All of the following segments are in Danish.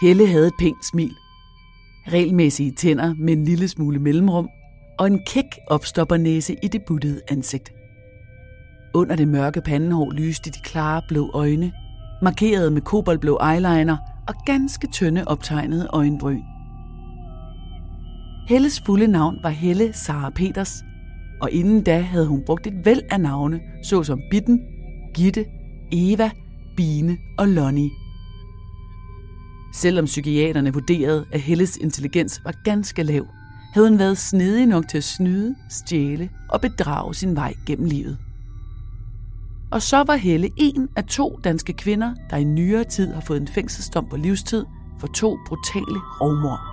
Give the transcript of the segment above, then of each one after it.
Helle havde et pænt smil. Regelmæssige tænder med en lille smule mellemrum og en kæk opstoppernæse i det buttede ansigt. Under det mørke pandehår lyste de klare blå øjne, markeret med koboldblå eyeliner og ganske tynde optegnede øjenbryn. Helles fulde navn var Helle Sara Peters, og inden da havde hun brugt et væld af navne, såsom Bitten, Gitte, Eva, Bine og Lonnie. Selvom psykiaterne vurderede, at Helles intelligens var ganske lav, havde hun været snedig nok til at snyde, stjæle og bedrage sin vej gennem livet. Og så var Helle en af to danske kvinder, der i nyere tid har fået en fængselsdom på livstid for to brutale rovmord.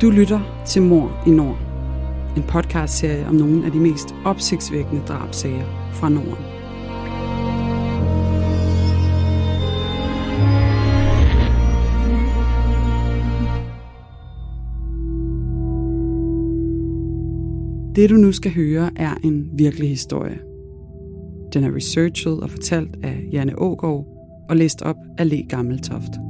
Du lytter til Mor i Nord. En podcastserie om nogle af de mest opsigtsvækkende drabsager fra Norden. Det du nu skal høre er en virkelig historie. Den er researchet og fortalt af Janne Ågaard og læst op af Le Gammeltoft.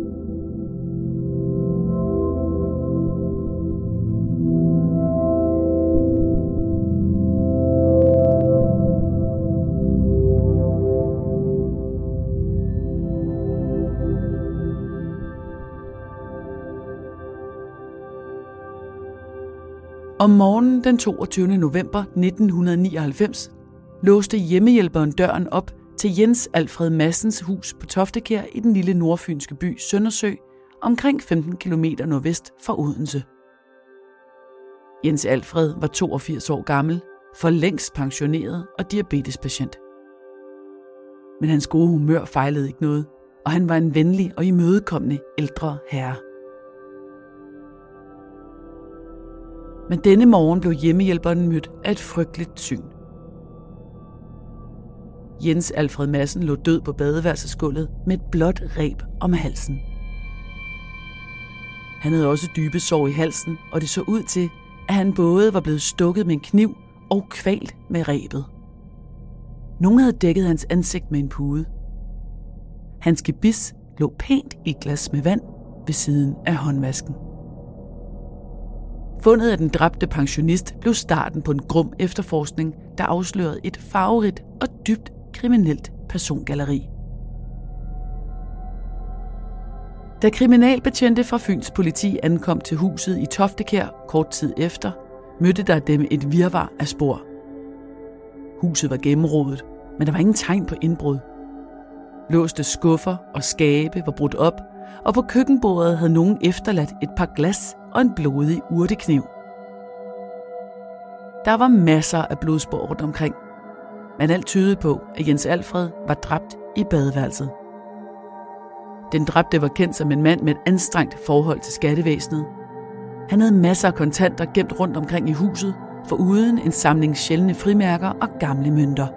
Om morgenen den 22. november 1999 låste hjemmehjælperen døren op til Jens Alfred Massens hus på Toftekær i den lille nordfynske by Søndersø, omkring 15 km nordvest for Odense. Jens Alfred var 82 år gammel, for længst pensioneret og diabetespatient. Men hans gode humør fejlede ikke noget, og han var en venlig og imødekommende ældre herre. Men denne morgen blev hjemmehjælperen mødt af et frygteligt syn. Jens Alfred Madsen lå død på badeværelsesgulvet med et blåt reb om halsen. Han havde også dybe sår i halsen, og det så ud til, at han både var blevet stukket med en kniv og kvalt med rebet. Nogen havde dækket hans ansigt med en pude. Hans gebis lå pænt i et glas med vand ved siden af håndvasken. Fundet af den dræbte pensionist blev starten på en grum efterforskning, der afslørede et farverigt og dybt kriminelt persongalleri. Da kriminalbetjente fra Fyns politi ankom til huset i Toftekær kort tid efter, mødte der dem et virvar af spor. Huset var gennemrodet, men der var ingen tegn på indbrud. Låste skuffer og skabe var brudt op, og på køkkenbordet havde nogen efterladt et par glas og en blodig urtekniv. Der var masser af blodspor rundt omkring, men alt tydede på, at Jens Alfred var dræbt i badeværelset. Den dræbte var kendt som en mand med et anstrengt forhold til skattevæsenet. Han havde masser af kontanter gemt rundt omkring i huset, for uden en samling sjældne frimærker og gamle mønter.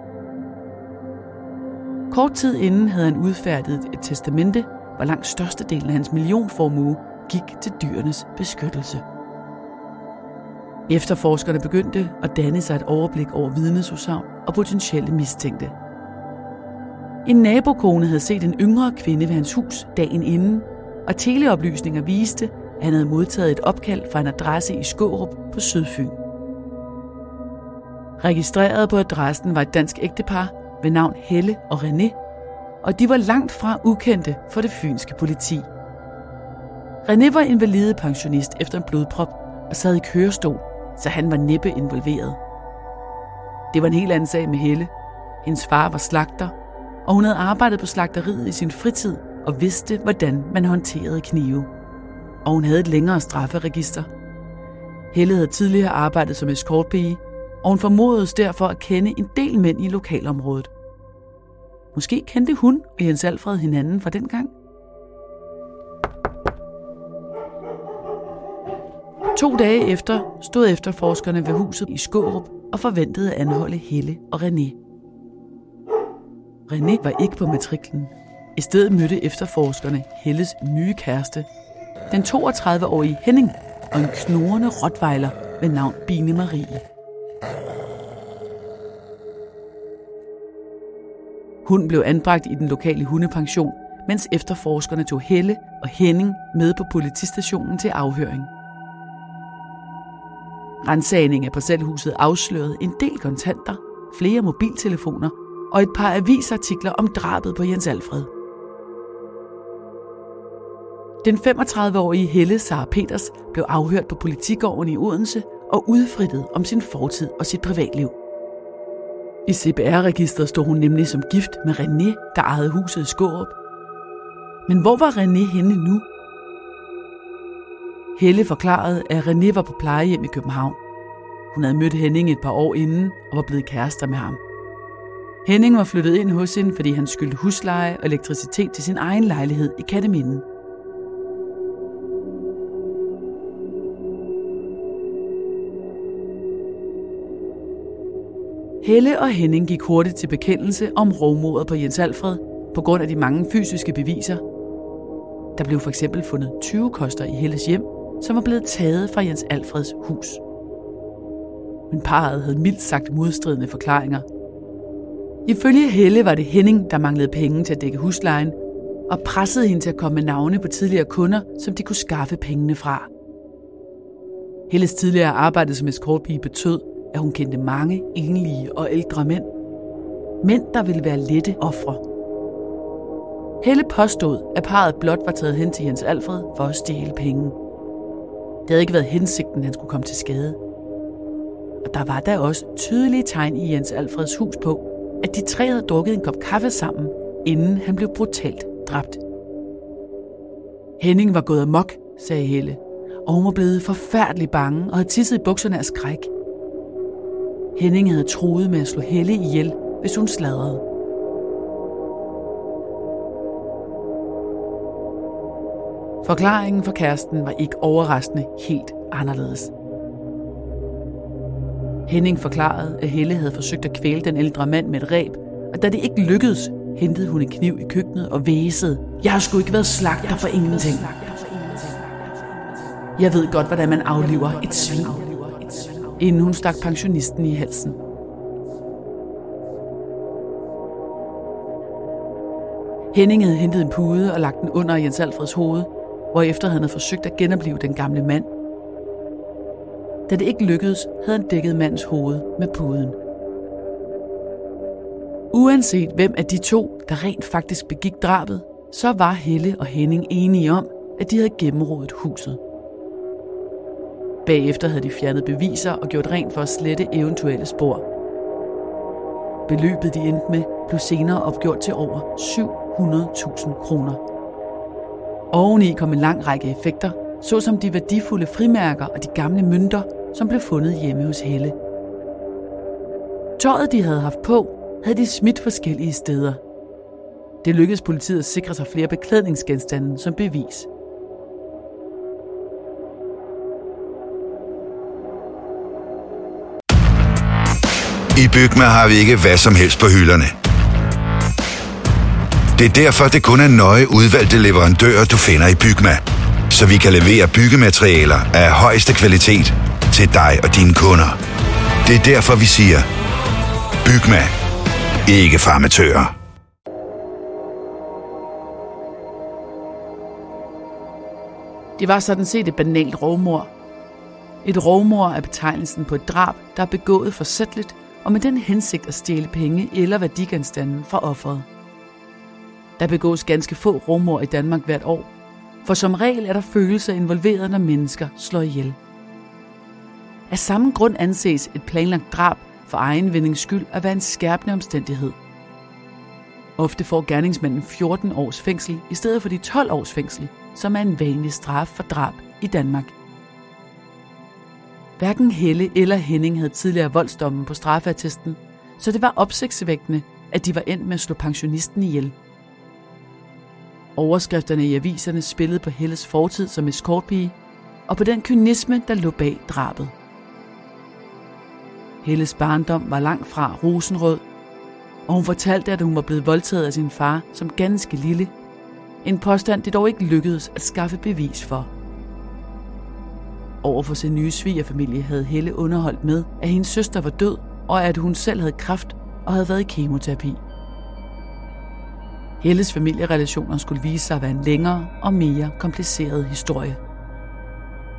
Kort tid inden havde han udfærdiget et testamente, hvor langt størstedelen af hans millionformue gik til dyrenes beskyttelse. Efterforskerne begyndte at danne sig et overblik over vidnesudsagn og potentielle mistænkte. En nabokone havde set en yngre kvinde ved hans hus dagen inden, og teleoplysninger viste, at han havde modtaget et opkald fra en adresse i Skårup på Sydfyn. Registreret på adressen var et dansk ægtepar ved navn Helle og René, og de var langt fra ukendte for det fynske politi. René var invalide pensionist efter en blodprop og sad i kørestol, så han var næppe involveret. Det var en helt anden sag med Helle. Hendes far var slagter, og hun havde arbejdet på slagteriet i sin fritid og vidste, hvordan man håndterede knive. Og hun havde et længere strafferegister. Helle havde tidligere arbejdet som escortpige, og hun formodedes derfor at kende en del mænd i lokalområdet. Måske kendte hun og Jens Alfred hinanden fra den To dage efter stod efterforskerne ved huset i Skårup og forventede at anholde Helle og René. René var ikke på matriklen. I stedet mødte efterforskerne Helles nye kæreste, den 32-årige Henning og en knurrende rottweiler ved navn Bine Marie. Hun blev anbragt i den lokale hundepension, mens efterforskerne tog Helle og Henning med på politistationen til afhøring. Rensagning af parcelhuset afslørede en del kontanter, flere mobiltelefoner og et par avisartikler om drabet på Jens Alfred. Den 35-årige Helle Sara Peters blev afhørt på politigården i Odense og udfrittet om sin fortid og sit privatliv. I CPR-registret stod hun nemlig som gift med René, der ejede huset i Skårup. Men hvor var René henne nu? Helle forklarede, at René var på plejehjem i København. Hun havde mødt Henning et par år inden og var blevet kærester med ham. Henning var flyttet ind hos hende, fordi han skyldte husleje og elektricitet til sin egen lejlighed i Katteminden. Helle og Henning gik hurtigt til bekendelse om rovmordet på Jens Alfred på grund af de mange fysiske beviser. Der blev for eksempel fundet 20 koster i Helles hjem, som var blevet taget fra Jens Alfreds hus. Men parret havde mildt sagt modstridende forklaringer. Ifølge Helle var det Henning, der manglede penge til at dække huslejen, og pressede hende til at komme med navne på tidligere kunder, som de kunne skaffe pengene fra. Helles tidligere arbejde som escortpige betød, at hun kendte mange enlige og ældre mænd. Mænd, der ville være lette ofre. Helle påstod, at parret blot var taget hen til Jens Alfred for at stjæle penge. Det havde ikke været hensigten, han skulle komme til skade. Og der var der også tydelige tegn i Jens Alfreds hus på, at de tre havde drukket en kop kaffe sammen, inden han blev brutalt dræbt. Henning var gået amok, sagde Helle, og hun var blevet forfærdelig bange og havde tisset i bukserne af skræk. Henning havde troet med at slå Helle ihjel, hvis hun sladrede. Forklaringen for kæresten var ikke overraskende helt anderledes. Henning forklarede, at Helle havde forsøgt at kvæle den ældre mand med et ræb, og da det ikke lykkedes, hentede hun en kniv i køkkenet og væsede. Jeg har sgu ikke været slagter for ingenting. Jeg ved godt, hvordan man afliver et svin inden hun stak pensionisten i halsen. Henning havde hentet en pude og lagt den under Jens Alfreds hoved, efter han havde forsøgt at genopleve den gamle mand. Da det ikke lykkedes, havde han dækket mandens hoved med puden. Uanset hvem af de to, der rent faktisk begik drabet, så var Helle og Henning enige om, at de havde gennemrodet huset. Bagefter havde de fjernet beviser og gjort rent for at slette eventuelle spor. Beløbet, de endte med, blev senere opgjort til over 700.000 kroner. Oveni kom en lang række effekter, såsom de værdifulde frimærker og de gamle mønter, som blev fundet hjemme hos Helle. Tøjet, de havde haft på, havde de smidt forskellige steder. Det lykkedes politiet at sikre sig flere beklædningsgenstande som bevis. I Bygma har vi ikke hvad som helst på hylderne. Det er derfor, det kun er nøje udvalgte leverandører, du finder i Bygma. Så vi kan levere byggematerialer af højeste kvalitet til dig og dine kunder. Det er derfor, vi siger, Bygma. Ikke farmatører. Det var sådan set et banalt rovmor. Et rovmor er betegnelsen på et drab, der er begået forsætteligt og med den hensigt at stjæle penge eller værdigenstanden fra offeret. Der begås ganske få rumor i Danmark hvert år, for som regel er der følelser involveret, når mennesker slår ihjel. Af samme grund anses et planlagt drab for egen vindings skyld at være en skærpende omstændighed. Ofte får gerningsmanden 14 års fængsel i stedet for de 12 års fængsel, som er en vanlig straf for drab i Danmark. Hverken Helle eller Henning havde tidligere voldsdommen på straffeattesten, så det var opsigtsvækkende, at de var endt med at slå pensionisten ihjel. Overskrifterne i aviserne spillede på Helles fortid som eskortpige, og på den kynisme, der lå bag drabet. Helles barndom var langt fra rosenrød, og hun fortalte, at hun var blevet voldtaget af sin far som ganske lille. En påstand, det dog ikke lykkedes at skaffe bevis for. Over for sin nye svigerfamilie havde Helle underholdt med, at hendes søster var død, og at hun selv havde kræft og havde været i kemoterapi. Helles familierelationer skulle vise sig at være en længere og mere kompliceret historie.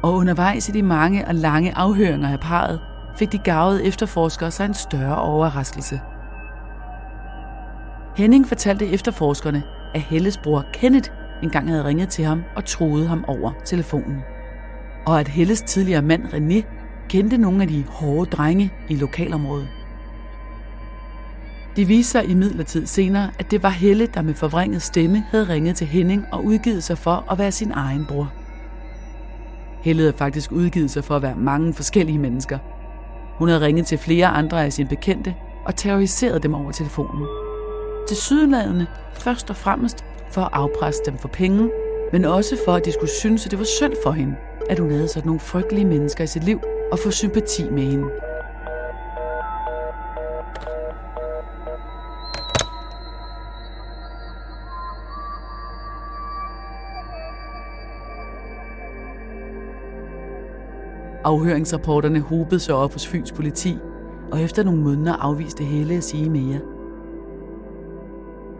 Og undervejs i de mange og lange afhøringer af parret, fik de gavede efterforskere sig en større overraskelse. Henning fortalte efterforskerne, at Helles bror Kenneth engang havde ringet til ham og troede ham over telefonen. Og at Helles tidligere mand René kendte nogle af de hårde drenge i lokalområdet. Det viste sig imidlertid senere, at det var Helle, der med forvrænget stemme havde ringet til Henning og udgivet sig for at være sin egen bror. Helle havde faktisk udgivet sig for at være mange forskellige mennesker. Hun havde ringet til flere andre af sine bekendte og terroriseret dem over telefonen. Til sydlandene først og fremmest for at afpresse dem for penge, men også for at de skulle synes, at det var synd for hende, at hun havde sådan nogle frygtelige mennesker i sit liv og få sympati med hende. Afhøringsrapporterne hobede sig op hos Fyns politi, og efter nogle måneder afviste Helle at sige mere.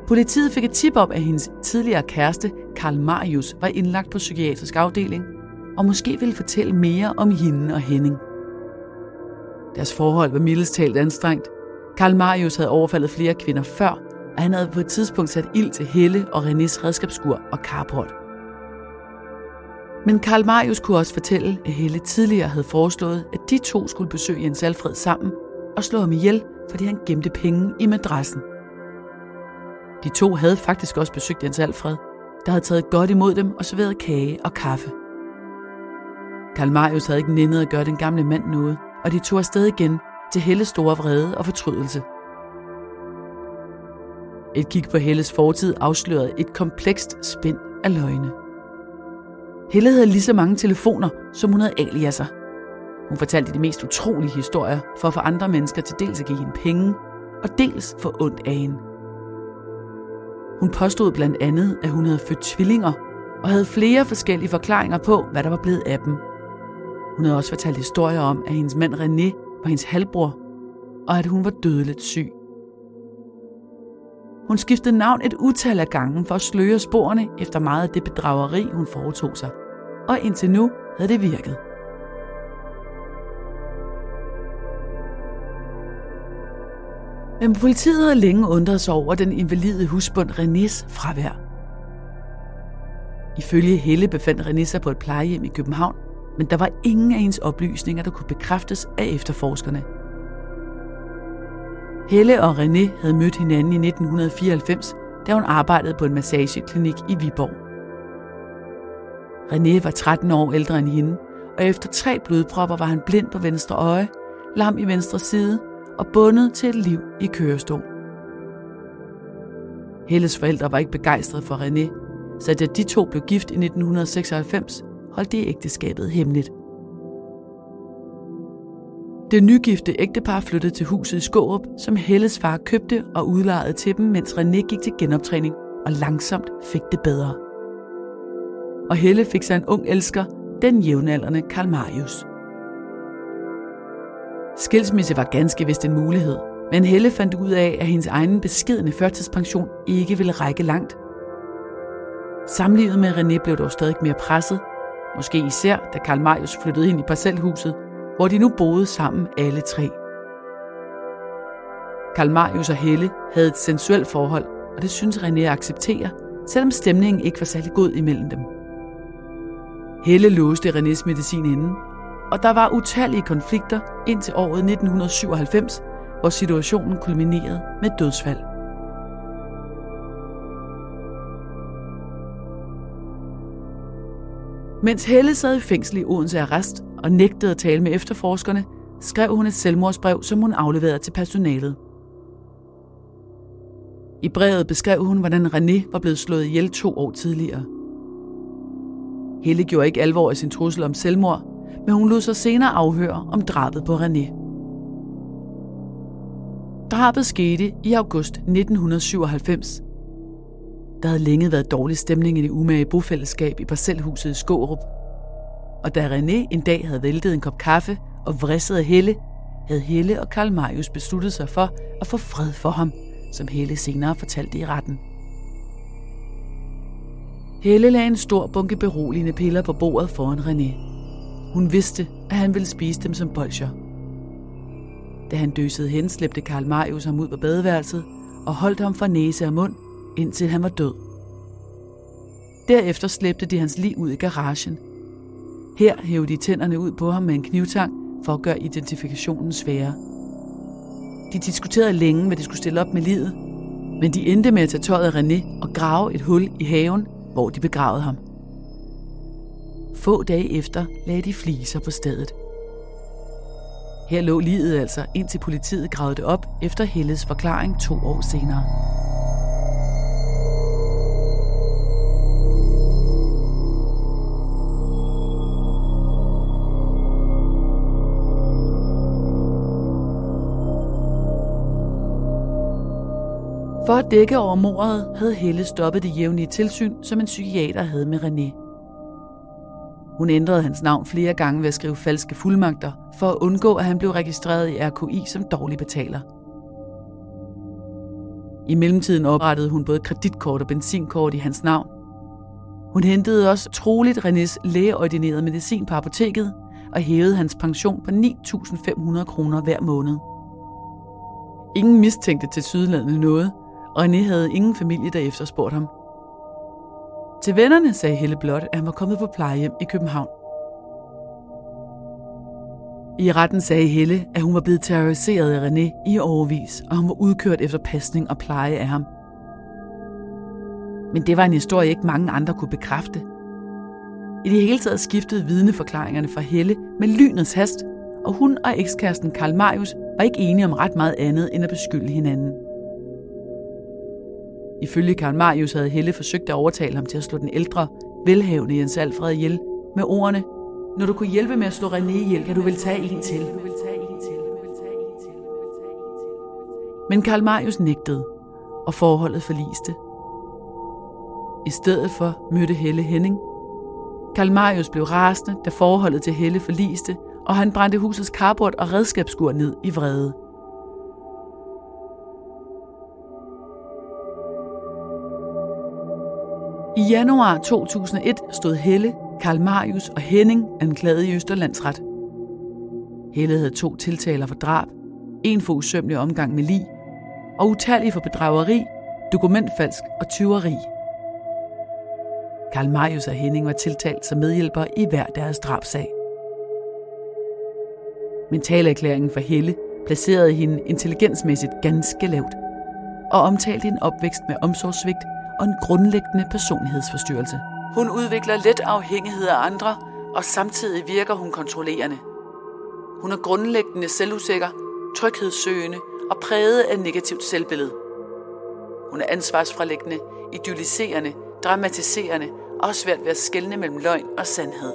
Politiet fik et tip op, at hendes tidligere kæreste, Karl Marius, var indlagt på psykiatrisk afdeling, og måske ville fortælle mere om hende og Henning. Deres forhold var mildest talt anstrengt. Karl Marius havde overfaldet flere kvinder før, og han havde på et tidspunkt sat ild til Helle og Renés redskabsskur og carport. Men Karl Marius kunne også fortælle, at Helle tidligere havde foreslået, at de to skulle besøge Jens Alfred sammen og slå ham ihjel, fordi han gemte penge i madrassen. De to havde faktisk også besøgt Jens Alfred, der havde taget godt imod dem og serveret kage og kaffe. Karl Marius havde ikke nændet at gøre den gamle mand noget, og de tog afsted igen til Helles store vrede og fortrydelse. Et kig på Helles fortid afslørede et komplekst spind af løgne. Helle havde lige så mange telefoner, som hun havde aliaser. Hun fortalte de mest utrolige historier for at få andre mennesker til dels at give hende penge, og dels få ondt af hende. Hun påstod blandt andet, at hun havde født tvillinger, og havde flere forskellige forklaringer på, hvad der var blevet af dem. Hun havde også fortalt historier om, at hendes mand René var hendes halvbror, og at hun var dødeligt syg. Hun skiftede navn et utal af gange for at sløre sporene efter meget af det bedrageri, hun foretog sig. Og indtil nu havde det virket. Men politiet havde længe undret sig over den invalide husbund Renés fravær. Ifølge Helle befandt René sig på et plejehjem i København, men der var ingen af hendes oplysninger, der kunne bekræftes af efterforskerne. Helle og René havde mødt hinanden i 1994, da hun arbejdede på en massageklinik i Viborg. René var 13 år ældre end hende, og efter tre blodpropper var han blind på venstre øje, lam i venstre side og bundet til et liv i kørestol. Helles forældre var ikke begejstrede for René, så da de to blev gift i 1996, holdt de ægteskabet hemmeligt. Det nygifte ægtepar flyttede til huset i Skårup, som Helles far købte og udlejede til dem, mens René gik til genoptræning og langsomt fik det bedre. Og Helle fik sig en ung elsker, den jævnaldrende Karl Marius. Skilsmisse var ganske vist en mulighed, men Helle fandt ud af, at hendes egen beskedende førtidspension ikke ville række langt. Samlivet med René blev dog stadig mere presset, måske især da Karl Marius flyttede ind i parcelhuset, hvor de nu boede sammen alle tre. Karl Marius og Helle havde et sensuelt forhold, og det synes René at acceptere, selvom stemningen ikke var særlig god imellem dem. Helle låste Renés medicin inden, og der var utallige konflikter indtil året 1997, hvor situationen kulminerede med dødsfald. Mens Helle sad i fængsel i Odense arrest og nægtede at tale med efterforskerne, skrev hun et selvmordsbrev, som hun afleverede til personalet. I brevet beskrev hun, hvordan René var blevet slået ihjel to år tidligere. Helle gjorde ikke alvor af sin trussel om selvmord, men hun lod sig senere afhøre om drabet på René. Drabet skete i august 1997. Der havde længe været dårlig stemning i det umage bofællesskab i parcelhuset i Skårup. Og da René en dag havde væltet en kop kaffe og vrisset af Helle, havde Helle og Karl Marius besluttet sig for at få fred for ham, som Helle senere fortalte i retten. Helle lagde en stor bunke beroligende piller på bordet foran René. Hun vidste, at han ville spise dem som bolcher. Da han døsede hen, slæbte Karl Marius ham ud på badeværelset og holdt ham fra næse og mund, indtil han var død. Derefter slæbte de hans lig ud i garagen. Her hævde de tænderne ud på ham med en knivtang for at gøre identifikationen sværere. De diskuterede længe, hvad de skulle stille op med livet, men de endte med at tage tøjet af René og grave et hul i haven, hvor de begravede ham. Få dage efter lagde de fliser på stedet. Her lå livet altså, indtil politiet gravede det op efter Helles forklaring to år senere. For at dække over mordet havde Helle stoppet det jævnlige tilsyn, som en psykiater havde med René. Hun ændrede hans navn flere gange ved at skrive falske fuldmagter, for at undgå, at han blev registreret i RKI som dårlig betaler. I mellemtiden oprettede hun både kreditkort og benzinkort i hans navn. Hun hentede også troligt Renés lægeordinerede medicin på apoteket og hævede hans pension på 9.500 kroner hver måned. Ingen mistænkte til sydlandet noget, og René havde ingen familie, der efterspurgte ham. Til vennerne sagde Helle blot, at han var kommet på plejehjem i København. I retten sagde Helle, at hun var blevet terroriseret af René i overvis, og hun var udkørt efter pasning og pleje af ham. Men det var en historie, ikke mange andre kunne bekræfte. I det hele taget skiftede vidneforklaringerne fra Helle med lynets hast, og hun og ekskæresten Karl Marius var ikke enige om ret meget andet end at beskylde hinanden. Ifølge Karl Marius havde Helle forsøgt at overtale ham til at slå den ældre, velhavende Jens Alfred ihjel med ordene, når du kunne hjælpe med at slå René ihjel, kan du vel tage en til. Men Karl Marius nægtede, og forholdet forliste. I stedet for mødte Helle Henning. Karl Marius blev rasende, da forholdet til Helle forliste, og han brændte husets karbord og redskabsskur ned i vrede. I januar 2001 stod Helle, Karl Marius og Henning anklaget i Østerlandsret. Helle havde to tiltaler for drab, en for usømmelig omgang med lig, og utallige for bedrageri, dokumentfalsk og tyveri. Karl Marius og Henning var tiltalt som medhjælper i hver deres drabsag. Mentalerklæringen for Helle placerede hende intelligensmæssigt ganske lavt og omtalte en opvækst med omsorgssvigt og en grundlæggende personlighedsforstyrrelse. Hun udvikler let afhængighed af andre, og samtidig virker hun kontrollerende. Hun er grundlæggende selvusikker, tryghedssøgende og præget af negativt selvbillede. Hun er ansvarsfralæggende, idealiserende, dramatiserende og har svært ved at skelne mellem løgn og sandhed.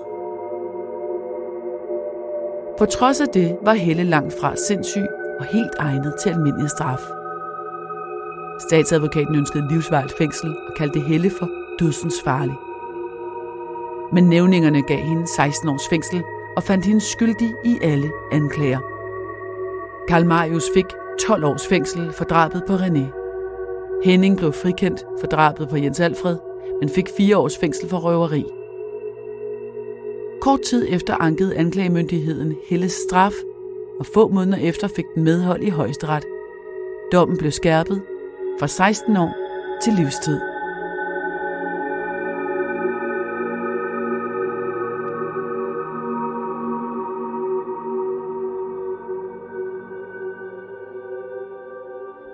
På trods af det var Helle langt fra sindssyg og helt egnet til almindelig straf. Statsadvokaten ønskede livsvarigt fængsel og kaldte Helle for dødsens farlig. Men nævningerne gav hende 16 års fængsel og fandt hende skyldig i alle anklager. Karl Marius fik 12 års fængsel for drabet på René. Henning blev frikendt for drabet på Jens Alfred, men fik 4 års fængsel for røveri. Kort tid efter ankede anklagemyndigheden Helles straf, og få måneder efter fik den medhold i højesteret Dommen blev skærpet fra 16 år til livstid.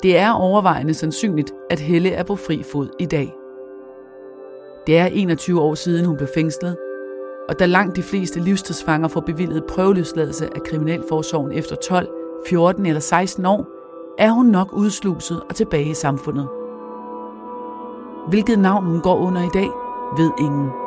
Det er overvejende sandsynligt, at Helle er på fri fod i dag. Det er 21 år siden, hun blev fængslet, og da langt de fleste livstidsfanger får bevillet prøveløsladelse af Kriminalforsorgen efter 12, 14 eller 16 år, er hun nok udsluset og tilbage i samfundet. Hvilket navn hun går under i dag, ved ingen.